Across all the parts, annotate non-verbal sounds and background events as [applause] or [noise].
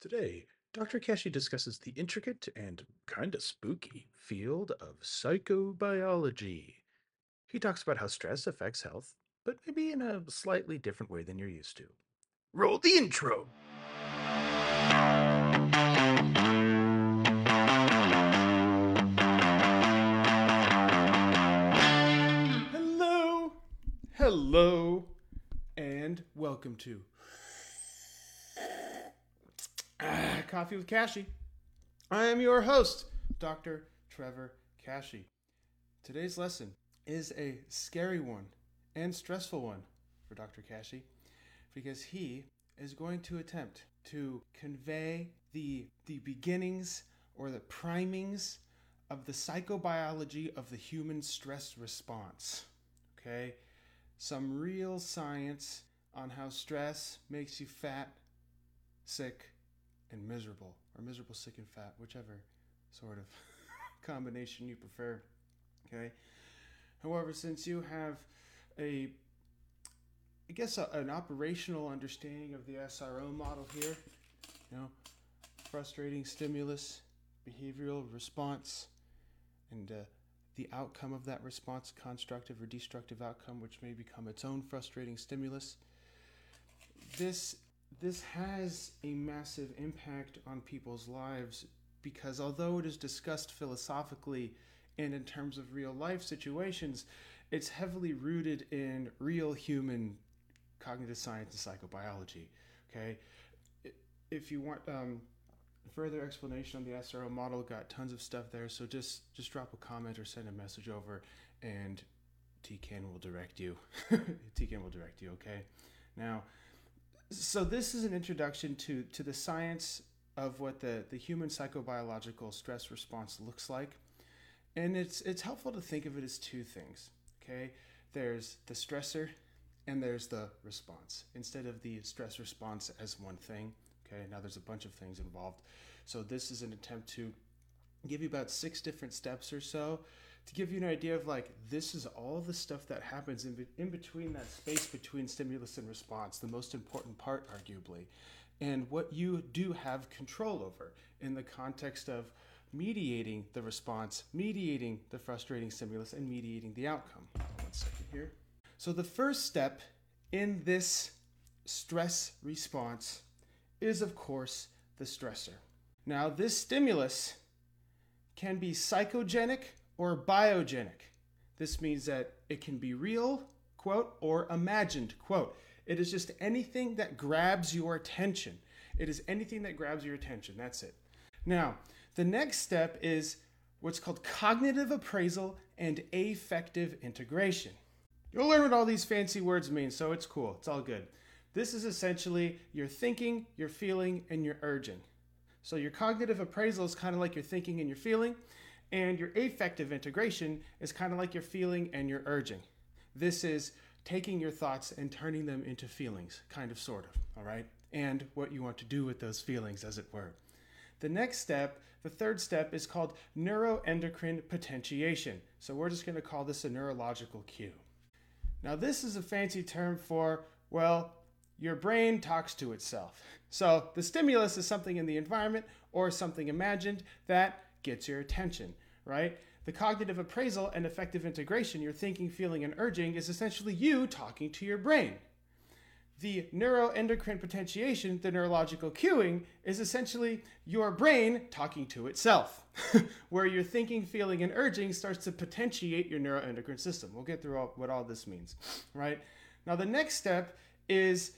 Today, Dr. Kashey discusses the intricate and kinda spooky field of psychobiology. He talks about how stress affects health, but maybe in a slightly different way than you're used to. Roll the intro! Hello, hello, and welcome to Coffee with Kashey. I am your host, Dr. Trevor Kashey. Today's lesson is a scary one and stressful one for Dr. Kashey because he is going to attempt to convey the the beginnings or the primings of the psychobiology of the human stress response. Okay? Some real science on how stress makes you fat, sick, and miserable, or miserable, sick, and fat, whichever sort of [laughs] combination you prefer. Okay? However, since you have a I guess a, an operational understanding of the SRO model here, you know, frustrating stimulus, behavioral response, and uh, the outcome of that response, constructive or destructive outcome, which may become its own frustrating stimulus. This this has a massive impact on people's lives because although it is discussed philosophically and in terms of real life situations, it's heavily rooted in real human cognitive science and psychobiology. Okay, if you want um, further explanation on the SRO model, got tons of stuff there. So just just drop a comment or send a message over, and TKN will direct you. [laughs] TKN will direct you. Okay, now. So this is an introduction to to the science of what the, the human psychobiological stress response looks like. And it's it's helpful to think of it as two things. Okay? There's the stressor and there's the response instead of the stress response as one thing. Okay, now there's a bunch of things involved. So this is an attempt to give you about six different steps or so to give you an idea of like this is all the stuff that happens in, be- in between that space between stimulus and response, the most important part, arguably, and what you do have control over in the context of mediating the response, mediating the frustrating stimulus, and mediating the outcome. One second here. So, the first step in this stress response is, of course, the stressor. Now, this stimulus can be psychogenic or biogenic. This means that it can be real, quote, or imagined, quote. It is just anything that grabs your attention. It is anything that grabs your attention. That's it. Now, the next step is what's called cognitive appraisal and affective integration. You'll learn what all these fancy words mean, so it's cool. It's all good. This is essentially your thinking, your feeling, and your urging. So your cognitive appraisal is kind of like your thinking and your feeling, and your affective integration is kind of like your feeling and your urging. This is taking your thoughts and turning them into feelings, kind of, sort of, all right? And what you want to do with those feelings, as it were. The next step, the third step, is called neuroendocrine potentiation. So we're just going to call this a neurological cue. Now, this is a fancy term for, well, your brain talks to itself. So the stimulus is something in the environment or something imagined that gets your attention, right? The cognitive appraisal and affective integration, your thinking, feeling, and urging, is essentially you talking to your brain. The neuroendocrine potentiation, the neurological cueing, is essentially your brain talking to itself, [laughs] where your thinking, feeling, and urging starts to potentiate your neuroendocrine system. We'll get through all, what all this means, right? Now, the next step is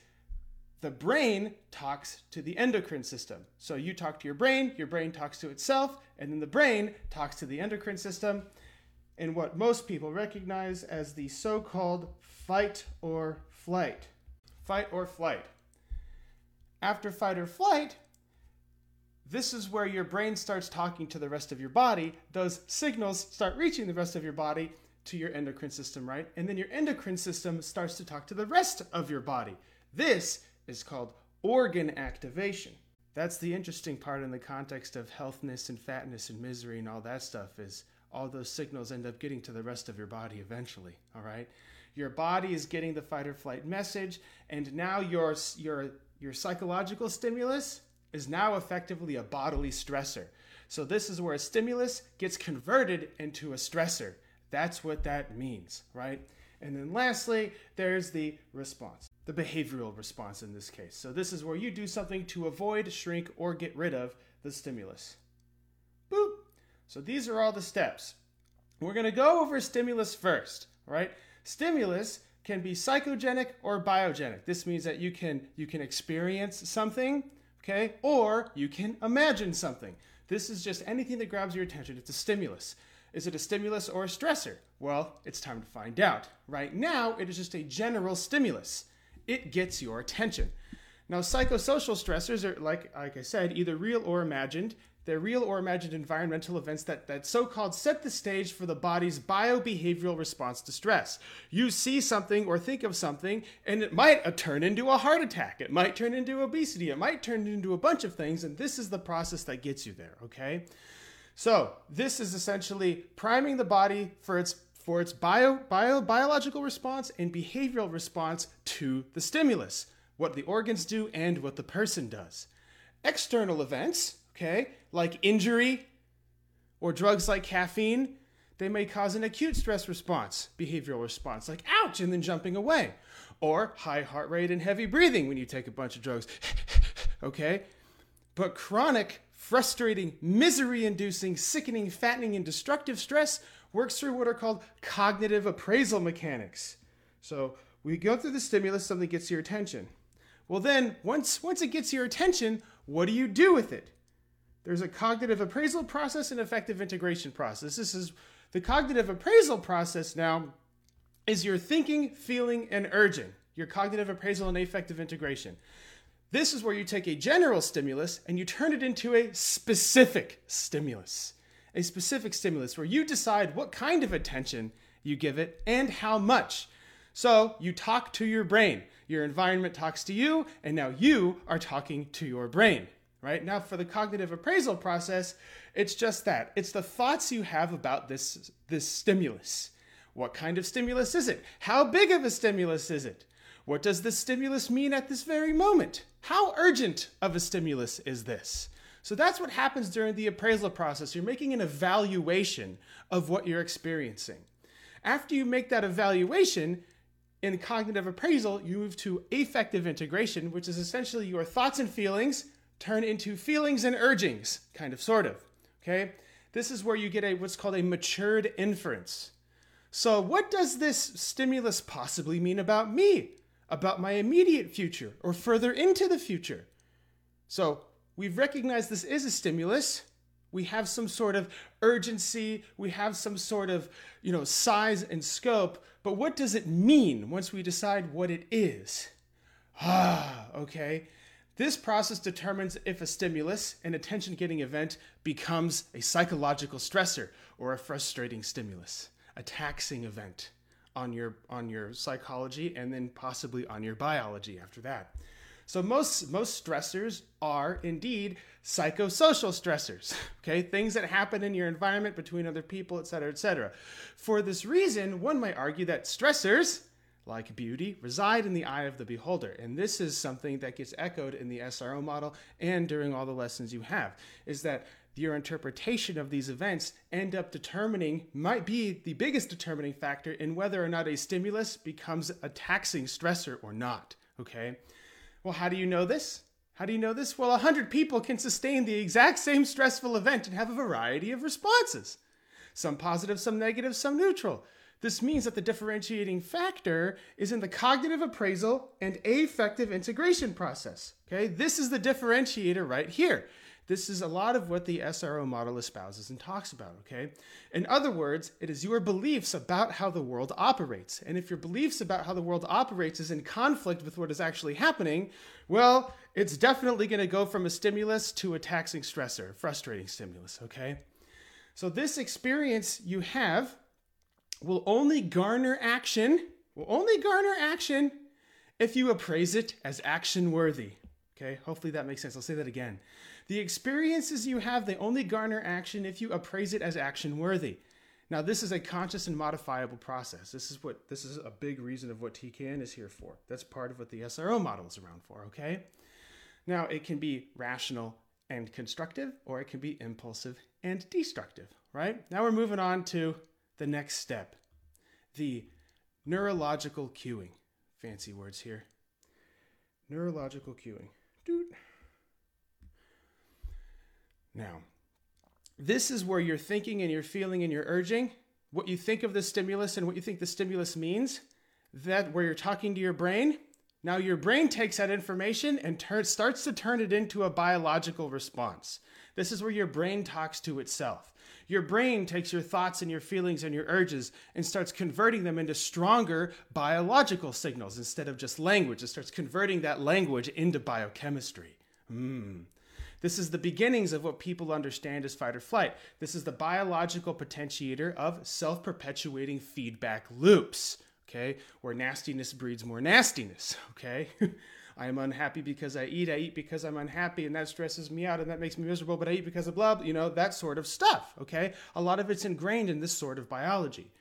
the brain talks to the endocrine system. So you talk to your brain, your brain talks to itself, and then the brain talks to the endocrine system in what most people recognize as the so called fight or flight. Fight or flight. After fight or flight, this is where your brain starts talking to the rest of your body. Those signals start reaching the rest of your body to your endocrine system, right? And then your endocrine system starts to talk to the rest of your body. This is called organ activation. That's the interesting part in the context of healthness and fatness and misery and all that stuff is all those signals end up getting to the rest of your body eventually, all right? Your body is getting the fight or flight message and now your your your psychological stimulus is now effectively a bodily stressor. So this is where a stimulus gets converted into a stressor. That's what that means, right? And then lastly, there's the response, the behavioral response in this case. So this is where you do something to avoid, shrink, or get rid of the stimulus. Boop. So these are all the steps. We're going to go over stimulus first, right? Stimulus can be psychogenic or biogenic. This means that you can you can experience something, okay? Or you can imagine something. This is just anything that grabs your attention. It's a stimulus. Is it a stimulus or a stressor? Well, it's time to find out. Right now, it is just a general stimulus. It gets your attention. Now, psychosocial stressors are, like, like I said, either real or imagined. They're real or imagined environmental events that, that so called set the stage for the body's biobehavioral response to stress. You see something or think of something, and it might uh, turn into a heart attack. It might turn into obesity. It might turn into a bunch of things, and this is the process that gets you there, okay? So, this is essentially priming the body for its for its bio, bio biological response and behavioral response to the stimulus, what the organs do and what the person does. External events, okay, like injury or drugs like caffeine, they may cause an acute stress response, behavioral response, like ouch, and then jumping away. Or high heart rate and heavy breathing when you take a bunch of drugs, [laughs] okay? But chronic, frustrating, misery inducing, sickening, fattening, and destructive stress works through what are called cognitive appraisal mechanics. So we go through the stimulus, something gets your attention. Well, then, once, once it gets your attention, what do you do with it? There's a cognitive appraisal process and affective integration process. This is the cognitive appraisal process now is your thinking, feeling, and urging, your cognitive appraisal and affective integration. This is where you take a general stimulus and you turn it into a specific stimulus. A specific stimulus where you decide what kind of attention you give it and how much. So you talk to your brain. Your environment talks to you, and now you are talking to your brain right? Now, for the cognitive appraisal process, it's just that. It's the thoughts you have about this, this stimulus. What kind of stimulus is it? How big of a stimulus is it? What does this stimulus mean at this very moment? How urgent of a stimulus is this? So that's what happens during the appraisal process. You're making an evaluation of what you're experiencing. After you make that evaluation, in cognitive appraisal, you move to affective integration, which is essentially your thoughts and feelings turn into feelings and urgings, kind of, sort of. Okay? This is where you get a what's called a matured inference. So, what does this stimulus possibly mean about me, about my immediate future, or further into the future? So, we've recognized this is a stimulus. We have some sort of urgency, we have some sort of, you know, size and scope, but what does it mean once we decide what it is? Ah, okay. This process determines if a stimulus, an attention getting event, becomes a psychological stressor or a frustrating stimulus, a taxing event on your, on your psychology and then possibly on your biology after that. So most most stressors are indeed psychosocial stressors, [laughs] okay? Things that happen in your environment between other people, et cetera, et cetera. For this reason, one might argue that stressors like beauty, reside in the eye of the beholder. And this is something that gets echoed in the SRO model and during all the lessons you have, is that your interpretation of these events end up determining, might be the biggest determining factor in whether or not a stimulus becomes a taxing stressor or not. Okay? Well, how do you know this? How do you know this? Well, 100 people can sustain the exact same stressful event and have a variety of responses. Some positive, some negative, some neutral. This means that the differentiating factor is in the cognitive appraisal and affective integration process. Okay, this is the differentiator right here. This is a lot of what the SRO model espouses and talks about, okay? In other words, it is your beliefs about how the world operates. And if your beliefs about how the world operates is in conflict with what is actually happening, well, it's definitely going to go from a stimulus to a taxing stressor, frustrating stimulus, okay? So this experience you have will only garner action, will only garner action if you appraise it as action worthy. Okay, hopefully that makes sense. I'll say that again. The experiences you have, they only garner action if you appraise it as action worthy. Now, this is a conscious and modifiable process. This is what this is a big reason of what TKN is here for. That's part of what the SRO model is around for, okay? Now, it can be rational and constructive, or it can be impulsive and destructive, right? Now we're moving on to the next step the neurological cueing. Fancy words here. Neurological cueing. Now, this is where you're thinking and you're feeling and you're urging what you think of the stimulus and what you think the stimulus means. That where you're talking to your brain. Now your brain takes that information and turn, starts to turn it into a biological response. This is where your brain talks to itself. Your brain takes your thoughts and your feelings and your urges and starts converting them into stronger biological signals instead of just language. It starts converting that language into biochemistry. Hmm. This is the beginnings of what people understand as fight or flight. This is the biological potentiator of self perpetuating feedback loops, okay, where nastiness breeds more nastiness, okay? [laughs] I am unhappy because I eat. I eat because I'm unhappy, and that stresses me out, and that makes me miserable. But I eat because of blah, you know, that sort of stuff. Okay, a lot of it's ingrained in this sort of biology.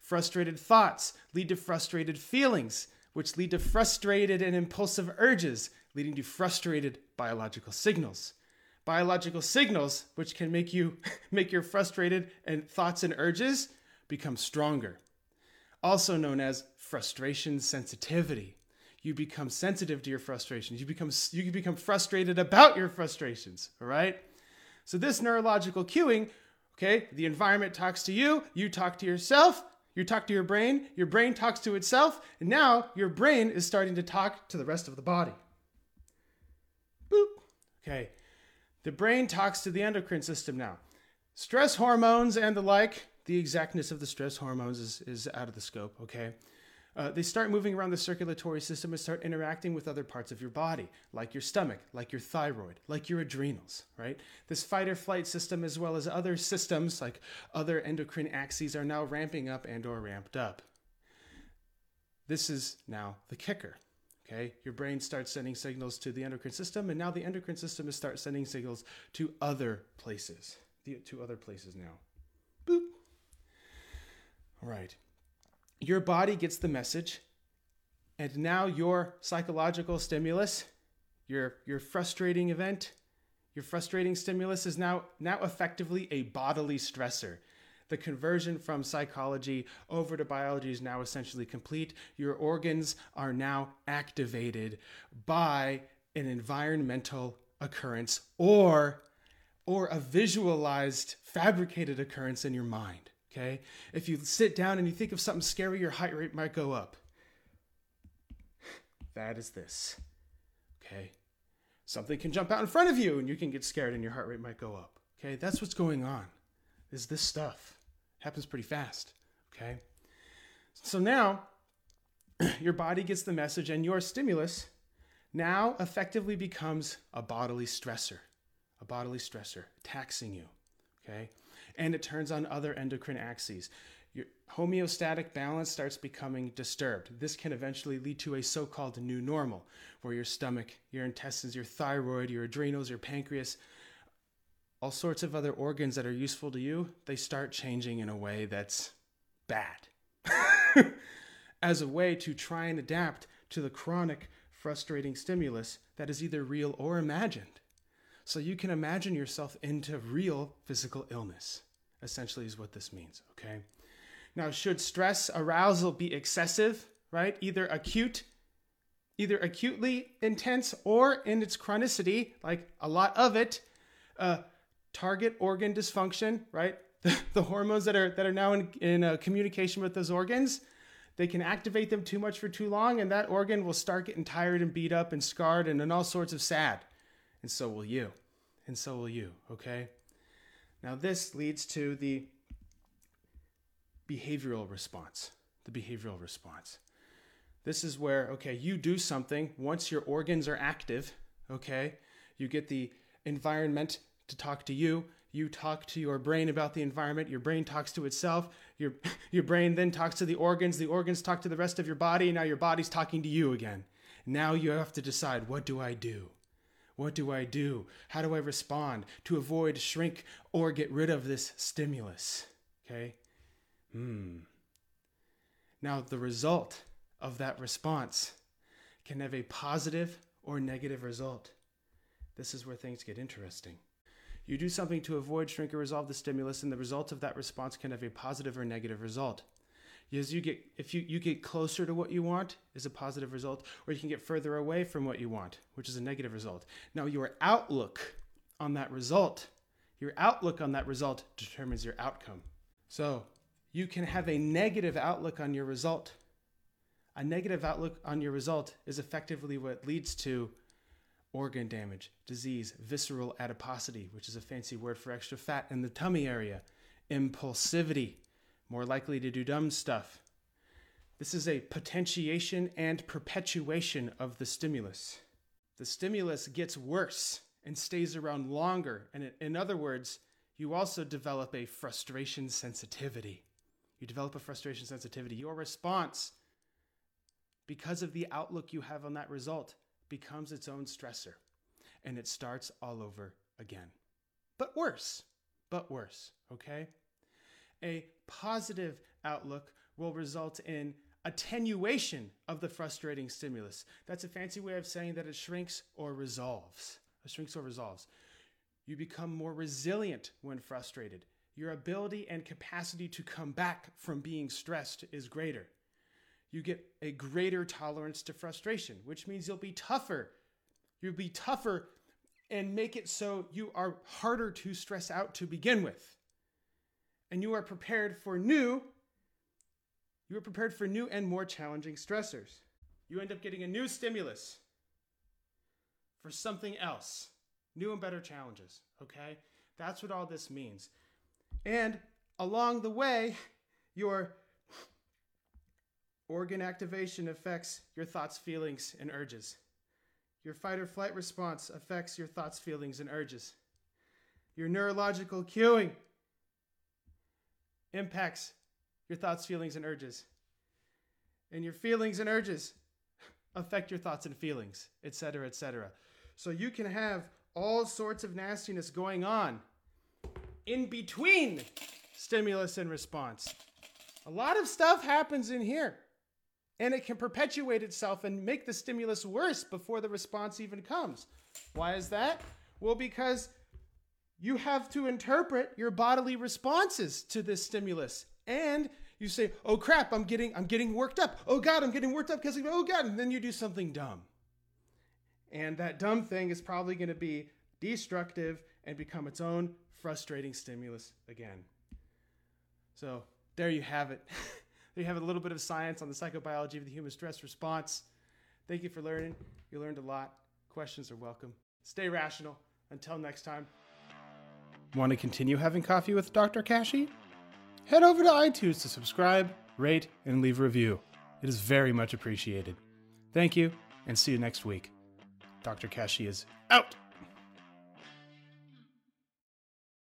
Frustrated thoughts lead to frustrated feelings, which lead to frustrated and impulsive urges, leading to frustrated biological signals biological signals which can make you [laughs] make your frustrated and thoughts and urges become stronger also known as frustration sensitivity you become sensitive to your frustrations you become you become frustrated about your frustrations all right so this neurological cueing okay the environment talks to you you talk to yourself you talk to your brain your brain talks to itself and now your brain is starting to talk to the rest of the body boop okay the brain talks to the endocrine system now. Stress hormones and the like, the exactness of the stress hormones is, is out of the scope, okay? Uh, they start moving around the circulatory system and start interacting with other parts of your body, like your stomach, like your thyroid, like your adrenals, right? This fight or flight system, as well as other systems like other endocrine axes, are now ramping up and or ramped up. This is now the kicker. Okay, your brain starts sending signals to the endocrine system, and now the endocrine system is start sending signals to other places. To other places now. Boop. All right. Your body gets the message, and now your psychological stimulus, your your frustrating event, your frustrating stimulus is now now effectively a bodily stressor. The conversion from psychology over to biology is now essentially complete. Your organs are now activated by an environmental occurrence or or a visualized fabricated occurrence in your mind okay if you sit down and you think of something scary your heart rate might go up that is this okay something can jump out in front of you and you can get scared and your heart rate might go up okay that's what's going on is this stuff. Happens pretty fast. Okay. So now [clears throat] your body gets the message, and your stimulus now effectively becomes a bodily stressor, a bodily stressor taxing you. Okay. And it turns on other endocrine axes. Your homeostatic balance starts becoming disturbed. This can eventually lead to a so called new normal, where your stomach, your intestines, your thyroid, your adrenals, your pancreas, all sorts of other organs that are useful to you, they start changing in a way that's bad. [laughs] As a way to try and adapt to the chronic, frustrating stimulus that is either real or imagined. So you can imagine yourself into real physical illness, essentially, is what this means, okay? Now, should stress arousal be excessive, right? Either acute, either acutely intense or in its chronicity, like a lot of it, uh, target organ dysfunction, right? [laughs] The, hormones that are that are now in, in uh, communication with those organs, they can activate them too much for too long, and that organ will start getting tired and beat up and scarred and, and all sorts of sad. And so will you. And so will you, okay? Now, this leads to the behavioral response. The behavioral response. This is where, okay, you do something once your organs are active, okay? You get the environment to talk to you. You talk to your brain about the environment. Your brain talks to itself. Your, [laughs] your brain then talks to the organs. The organs talk to the rest of your body. Now your body's talking to you again. Now you have to decide what do I do? What do I do? How do I respond to avoid, shrink, or get rid of this stimulus? Okay? Hmm. Now, the result of that response can have a positive or negative result. this is where things get interesting. You do something to avoid, shrink, or resolve the stimulus, and the result of that response can have a positive or negative result. As you get, if you, you get closer to what you want, is a positive result, or you can get further away from what you want, which is a negative result. Now, your outlook on that result, your outlook on that result determines your outcome. So, you can have a negative outlook on your result. A negative outlook on your result is effectively what leads to organ damage, disease, visceral adiposity, which is a fancy word for extra fat in the tummy area, impulsivity, more likely to do dumb stuff. This is a potentiation and perpetuation of the stimulus. The stimulus gets worse and stays around longer. And in other words, you also develop a frustration sensitivity. You develop a frustration sensitivity. Your response, because of the outlook you have on that result, becomes its own stressor. And it starts all over again. But worse, but worse, okay? A positive outlook will result in attenuation of the frustrating stimulus. That's a fancy way of saying that it shrinks or resolves. It shrinks or resolves. You become more resilient when frustrated. Your ability and capacity to come back from being stressed is greater. You get a greater tolerance to frustration, which means you'll be tougher. You'll be tougher and make it so you are harder to stress out to begin with and you are prepared for new, you are prepared for new and more challenging stressors. You end up getting a new stimulus for something else, new and better challenges, okay? That's what all this means. And along the way, your organ activation affects your thoughts, feelings, and urges. Your fight or flight response affects your thoughts, feelings, and urges. Your neurological cueing impacts your thoughts, feelings, and urges. And your feelings and urges affect your thoughts and feelings, etc., etc. So you can have all sorts of nastiness going on in between stimulus and response. A lot of stuff happens in here. And it can perpetuate itself and make the stimulus worse before the response even comes. Why is that? Well, because you have to interpret your bodily responses to this stimulus. And you say, "Oh crap, I'm getting I'm getting worked up. Oh god, I'm getting worked up because oh god." And then you do something dumb. And that dumb thing is probably going to be destructive and become its own frustrating stimulus again. So, there you have it. [laughs] there you have a little bit of science on the psychobiology of the human stress response. Thank you for learning. You learned a lot. Questions are welcome. Stay rational. Until next time. Want to continue having coffee with Dr. Kashey? Head over to iTunes to subscribe, rate, and leave a review. It is very much appreciated. Thank you, and see you next week. Dr. Kashey is out.